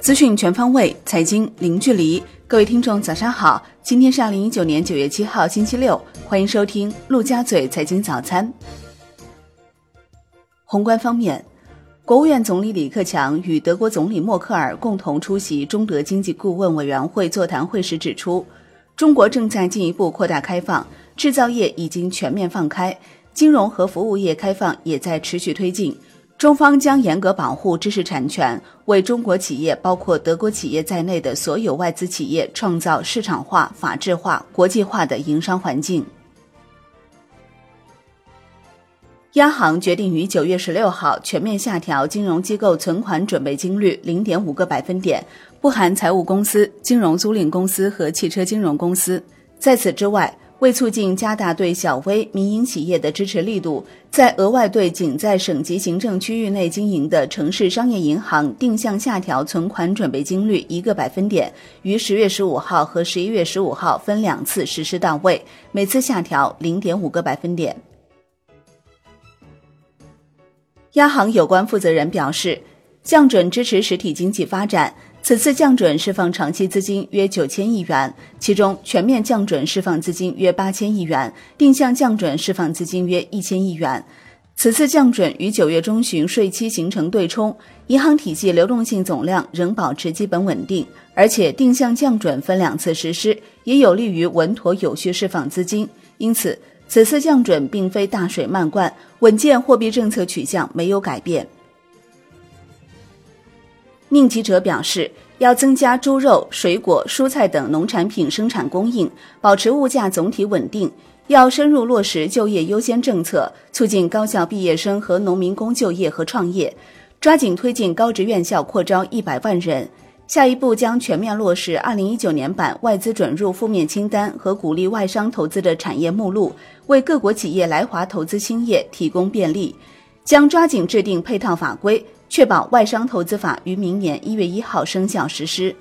资讯全方位，财经零距离。各位听众，早上好！今天是二零一九年九月七号，星期六，欢迎收听陆家嘴财经早餐。宏观方面，国务院总理李克强与德国总理默克尔共同出席中德经济顾问委员会座谈会时指出，中国正在进一步扩大开放，制造业已经全面放开，金融和服务业开放也在持续推进。中方将严格保护知识产权，为中国企业，包括德国企业在内的所有外资企业创造市场化、法治化、国际化的营商环境。央行决定于九月十六号全面下调金融机构存款准备金率零点五个百分点，不含财务公司、金融租赁公司和汽车金融公司。在此之外，为促进加大对小微民营企业的支持力度，在额外对仅在省级行政区域内经营的城市商业银行定向下调存款准备金率一个百分点，于十月十五号和十一月十五号分两次实施到位，每次下调零点五个百分点。央行有关负责人表示，降准支持实体经济发展。此次降准释放长期资金约九千亿元，其中全面降准释放资金约八千亿元，定向降准释放资金约一千亿元。此次降准与九月中旬税期形成对冲，银行体系流动性总量仍保持基本稳定，而且定向降准分两次实施，也有利于稳妥有序释放资金。因此，此次降准并非大水漫灌，稳健货币政策取向没有改变。宁吉喆表示，要增加猪肉、水果、蔬菜等农产品生产供应，保持物价总体稳定；要深入落实就业优先政策，促进高校毕业生和农民工就业和创业，抓紧推进高职院校扩招一百万人。下一步将全面落实二零一九年版外资准入负面清单和鼓励外商投资的产业目录，为各国企业来华投资兴业提供便利。将抓紧制定配套法规。确保外商投资法于明年一月一号生效实施。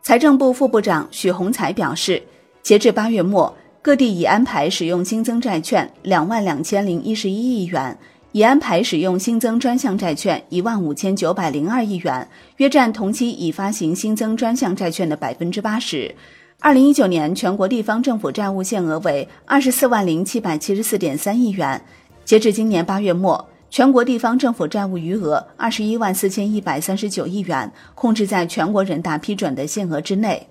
财政部副部长许宏才表示，截至八月末，各地已安排使用新增债券两万两千零一十一亿元，已安排使用新增专项债券一万五千九百零二亿元，约占同期已发行新增专项债券的百分之八十。二零一九年全国地方政府债务限额为二十四万零七百七十四点三亿元，截至今年八月末。全国地方政府债务余额二十一万四千一百三十九亿元，控制在全国人大批准的限额之内。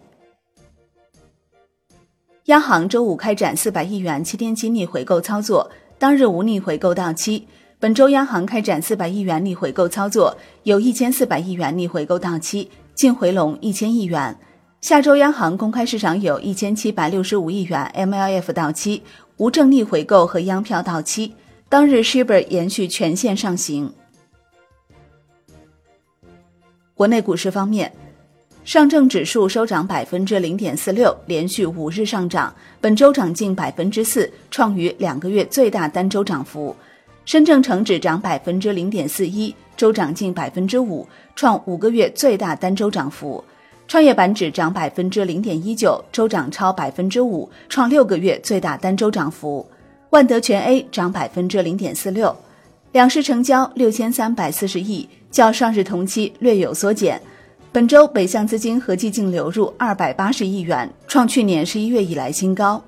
央行周五开展四百亿元七天期逆回购操作，当日无逆回购到期。本周央行开展四百亿元逆回购操作，有一千四百亿元逆回购到期，净回笼一千亿元。下周央行公开市场有一千七百六十五亿元 MLF 到期，无正逆回购和央票到期。当日 Shibor 延续全线上行。国内股市方面，上证指数收涨百分之零点四六，连续五日上涨，本周涨近百分之四，创于两个月最大单周涨幅。深证成指涨百分之零点四一，周涨近百分之五，创五个月最大单周涨幅。创业板指涨百分之零点一九，周涨超百分之五，创六个月最大单周涨幅。万德全 A 涨百分之零点四六，两市成交六千三百四十亿，较上日同期略有缩减。本周北向资金合计净流入二百八十亿元，创去年十一月以来新高。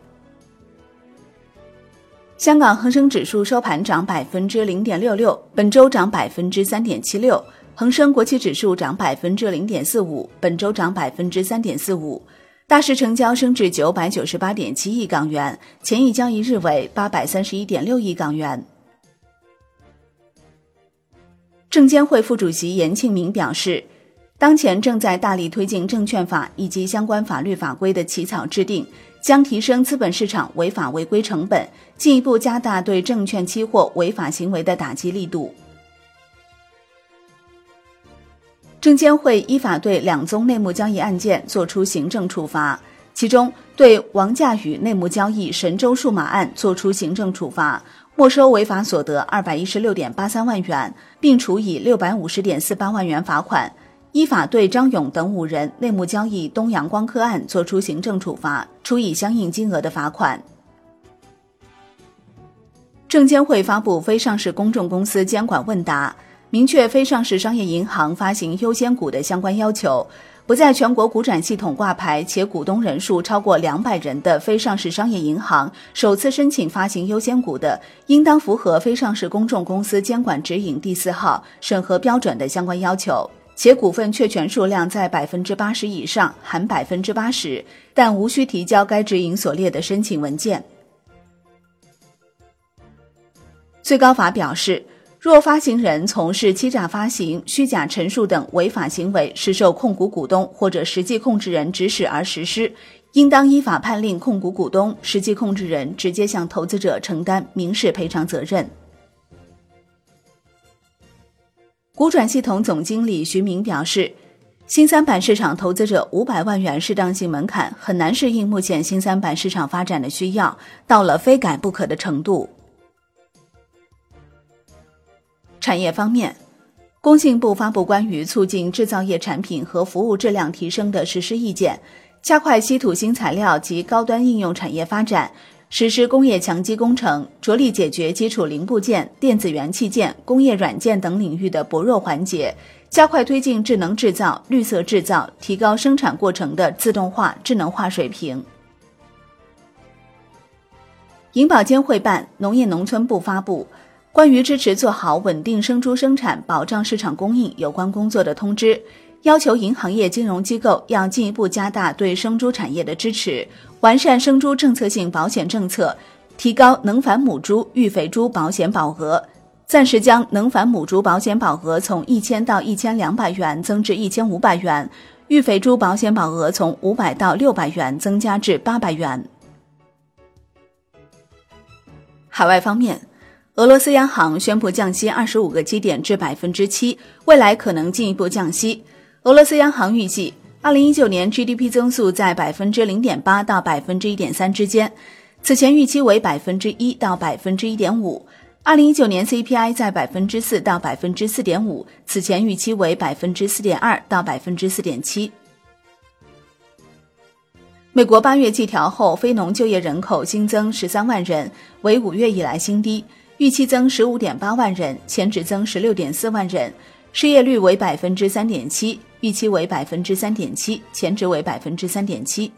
香港恒生指数收盘涨百分之零点六六，本周涨百分之三点七六。恒生国企指数涨百分之零点四五，本周涨百分之三点四五。大市成交升至九百九十八点七亿港元，前一交易日为八百三十一点六亿港元。证监会副主席严庆明表示，当前正在大力推进证券法以及相关法律法规的起草制定，将提升资本市场违法违规成本，进一步加大对证券期货违法行为的打击力度。证监会依法对两宗内幕交易案件作出行政处罚，其中对王驾宇内幕交易神州数码案作出行政处罚，没收违法所得二百一十六点八三万元，并处以六百五十点四八万元罚款；依法对张勇等五人内幕交易东阳光科案作出行政处罚，处以相应金额的罚款。证监会发布非上市公众公司监管问答，明确非上市商业银行发行优先股的相关要求。不在全国股转系统挂牌且股东人数超过两百人的非上市商业银行，首次申请发行优先股的，应当符合非上市公众公司监管指引第四号审核标准的相关要求，且股份确权数量在百分之八十以上（含百分之八十），但无需提交该指引所列的申请文件。最高法表示。若发行人从事欺诈发行、虚假陈述等违法行为，是受控股股东或者实际控制人指使而实施，应当依法判令控股股东、实际控制人直接向投资者承担民事赔偿责任。股转系统总经理徐明表示，新三板市场投资者五百万元适当性门槛很难适应目前新三板市场发展的需要，到了非改不可的程度。产业方面，工信部发布关于促进制造业产品和服务质量提升的实施意见，加快稀土新材料及高端应用产业发展，实施工业强基工程，着力解决基础零部件、电子元器件、工业软件等领域的薄弱环节，加快推进智能制造、绿色制造，提高生产过程的自动化、智能化水平。银保监会办，农业农村部发布。关于支持做好稳定生猪生产、保障市场供应有关工作的通知，要求银行业金融机构要进一步加大对生猪产业的支持，完善生猪政策性保险政策，提高能繁母猪、育肥猪保险保额，暂时将能繁母猪保险保额从一千到一千两百元增至一千五百元，育肥猪保险保额从五百到六百元增加至八百元。海外方面。俄罗斯央行宣布降息二十五个基点至百分之七，未来可能进一步降息。俄罗斯央行预计，二零一九年 GDP 增速在百分之零点八到百分之一点三之间，此前预期为百分之一到百分之一点五。二零一九年 CPI 在百分之四到百分之四点五，此前预期为百分之四点二到百分之四点七。美国八月季调后非农就业人口新增十三万人，为五月以来新低。预期增十五点八万人，前值增十六点四万人，失业率为百分之三点七，预期为百分之三点七，前值为百分之三点七。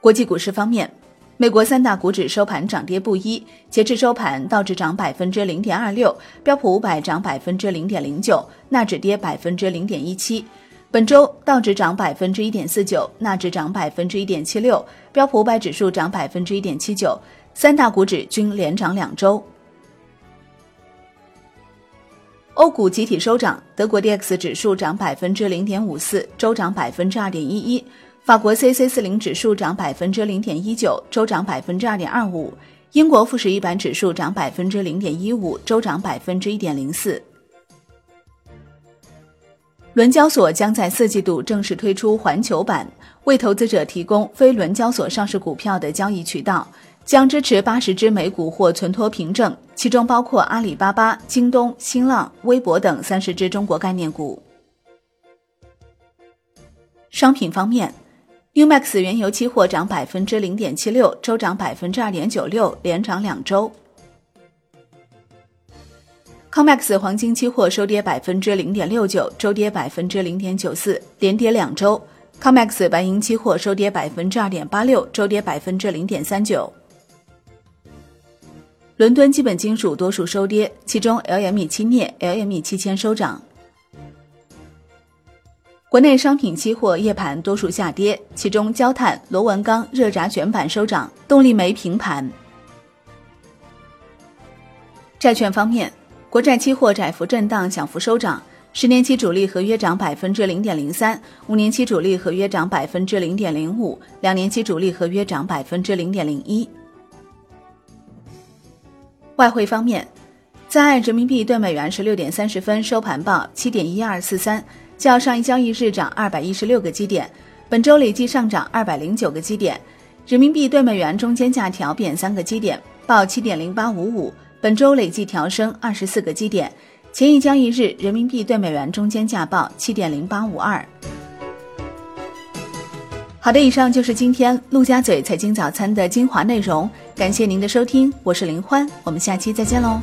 国际股市方面，美国三大股指收盘涨跌不一，截至收盘，道指涨百分之零点二六，标普五百涨百分之零点零九，纳指跌百分之零点一七。本周道指涨百分之一点四九，纳指涨百分之一点七六，标普五百指数涨百分之一点七九。三大股指均连涨两周。欧股集体收涨，德国 D X 指数涨百分之零点五四，周涨百分之二点一一；法国 C C 四零指数涨百分之零点一九，周涨百分之二点二五；英国富时一百指数涨百分之零点一五，周涨百分之一点零四。伦交所将在四季度正式推出环球版，为投资者提供非伦交所上市股票的交易渠道。将支持八十只美股或存托凭证，其中包括阿里巴巴、京东、新浪、微博等三十只中国概念股。商品方面，New Max 原油期货涨百分之零点七六，周涨百分之二点九六，连涨两周。Comex 黄金期货收跌百分之零点六九，周跌百分之零点九四，连跌两周。Comex 白银期货收跌百分之二点八六，周跌百分之零点三九。伦敦基本金属多数收跌，其中 LME 期镍、LME 期铅收涨。国内商品期货夜盘多数下跌，其中焦炭、螺纹钢、热轧卷板收涨，动力煤平盘。债券方面，国债期货窄幅震荡，小幅收涨，十年期主力合约涨百分之零点零三，五年期主力合约涨百分之零点零五，两年期主力合约涨百分之零点零一。外汇方面，在岸人民币兑美元十六点三十分收盘报七点一二四三，较上一交易日涨二百一十六个基点，本周累计上涨二百零九个基点。人民币兑美元中间价调贬三个基点，报七点零八五五，本周累计调升二十四个基点。前一交易日人民币兑美元中间价报七点零八五二。好的，以上就是今天陆家嘴财经早餐的精华内容，感谢您的收听，我是林欢，我们下期再见喽。